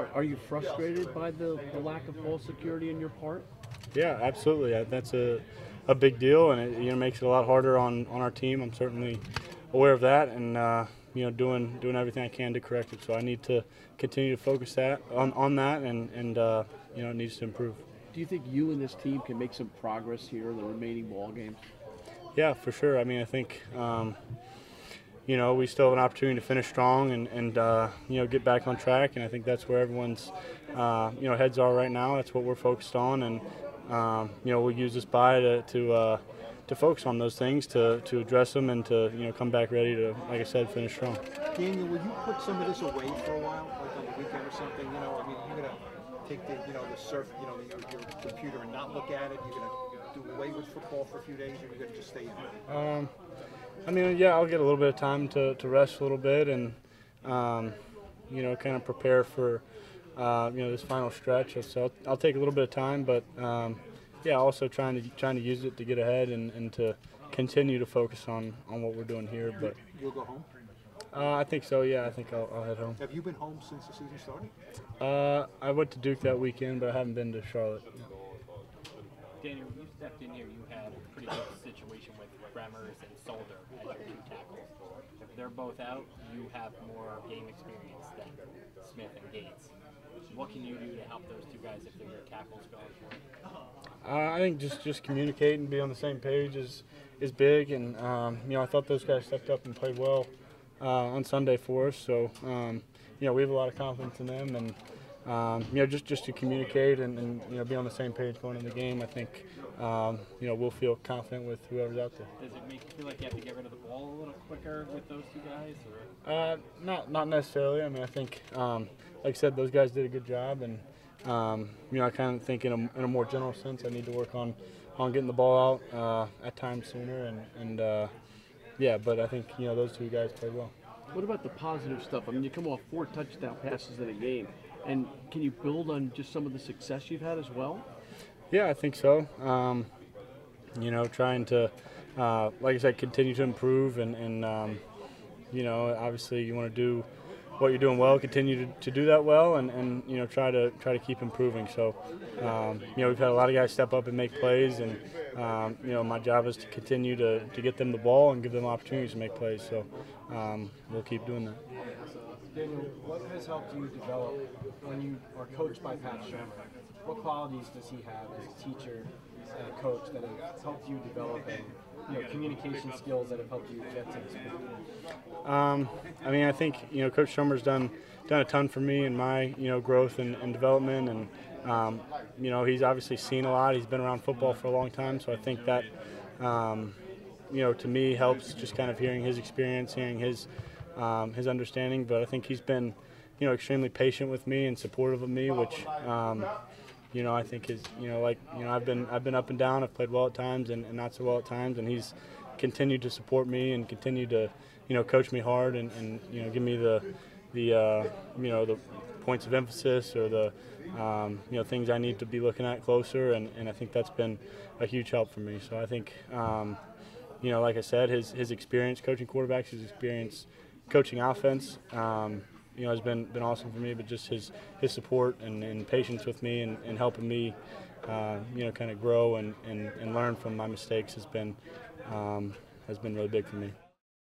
Are, are you frustrated by the, the lack of ball security in your part? Yeah, absolutely. Uh, That's a, a big deal, and it you know makes it a lot harder on, on our team. I'm certainly aware of that, and uh, you know doing doing everything I can to correct it. So I need to continue to focus that on, on that, and and uh, you know it needs to improve. Do you think you and this team can make some progress here in the remaining ball games? Yeah, for sure. I mean, I think um, you know we still have an opportunity to finish strong and and uh, you know get back on track, and I think that's where everyone's uh, you know heads are right now. That's what we're focused on, and um, you know we'll use this bye to to uh, to focus on those things, to to address them, and to you know come back ready to, like I said, finish strong. Daniel, will you put some of this away for a while, like on the weekend or something? You know, I mean, you're gonna take the, you know, the surf, you know, your, your computer and not look at it. You're gonna do away with football for a few days, or you're gonna just stay in. Um, I mean, yeah, I'll get a little bit of time to, to rest a little bit and, um, you know, kind of prepare for, uh, you know, this final stretch. So I'll, I'll take a little bit of time, but um, yeah, also trying to trying to use it to get ahead and, and to continue to focus on, on what we're doing here. But You'll go home. uh, I think so. Yeah, I think I'll, I'll head home. Have you been home since the season started? Uh, I went to Duke that weekend, but I haven't been to Charlotte. Daniel, when you stepped in here, you had a pretty good situation with Remmers and Solder as your two tackles. If they're both out, you have more game experience than Smith and Gates. What can you do to help those two guys if your tackles going forward? Uh, I think just just communicate and be on the same page is is big, and um, you know I thought those guys stepped up and played well uh, on Sunday for us. So um, you know we have a lot of confidence in them, and um, you know just just to communicate and, and you know be on the same page going into the game. I think um, you know we'll feel confident with whoever's out there. Does it make you feel like you have to get rid of the ball a little quicker with those two guys? Or Uh, not not necessarily. I mean, I think, um, like I said, those guys did a good job, and um, you know, I kind of think in a, in a more general sense, I need to work on on getting the ball out uh, at times sooner, and and uh, yeah. But I think you know those two guys played well. What about the positive stuff? I mean, you come off four touchdown passes in a game, and can you build on just some of the success you've had as well? Yeah, I think so. Um, you know, trying to, uh, like I said, continue to improve, and, and um, you know, obviously you want to do what you're doing well, continue to, to do that well, and, and you know, try to try to keep improving. So, um, you know, we've had a lot of guys step up and make plays, and um, you know, my job is to continue to, to get them the ball and give them opportunities to make plays. So, um, we'll keep doing that. Daniel, what has helped you develop when you are coached by Pat Shurmur? What qualities does he have as a teacher and a coach that have helped you develop and you know communication skills that have helped you get to this point? Um, I mean, I think you know Coach Shurmur's done done a ton for me in my you know growth and, and development, and um, you know he's obviously seen a lot. He's been around football for a long time, so I think that um, you know to me helps just kind of hearing his experience, hearing his um, his understanding. But I think he's been you know extremely patient with me and supportive of me, which. Um, you know, I think is you know like you know I've been I've been up and down. I've played well at times and, and not so well at times, and he's continued to support me and continued to you know coach me hard and, and you know give me the the uh, you know the points of emphasis or the um, you know things I need to be looking at closer, and, and I think that's been a huge help for me. So I think um, you know like I said, his his experience coaching quarterbacks, his experience coaching offense. Um, you know, has been been awesome for me. But just his his support and, and patience with me and, and helping me, uh, you know, kind of grow and, and, and learn from my mistakes has been um, has been really big for me.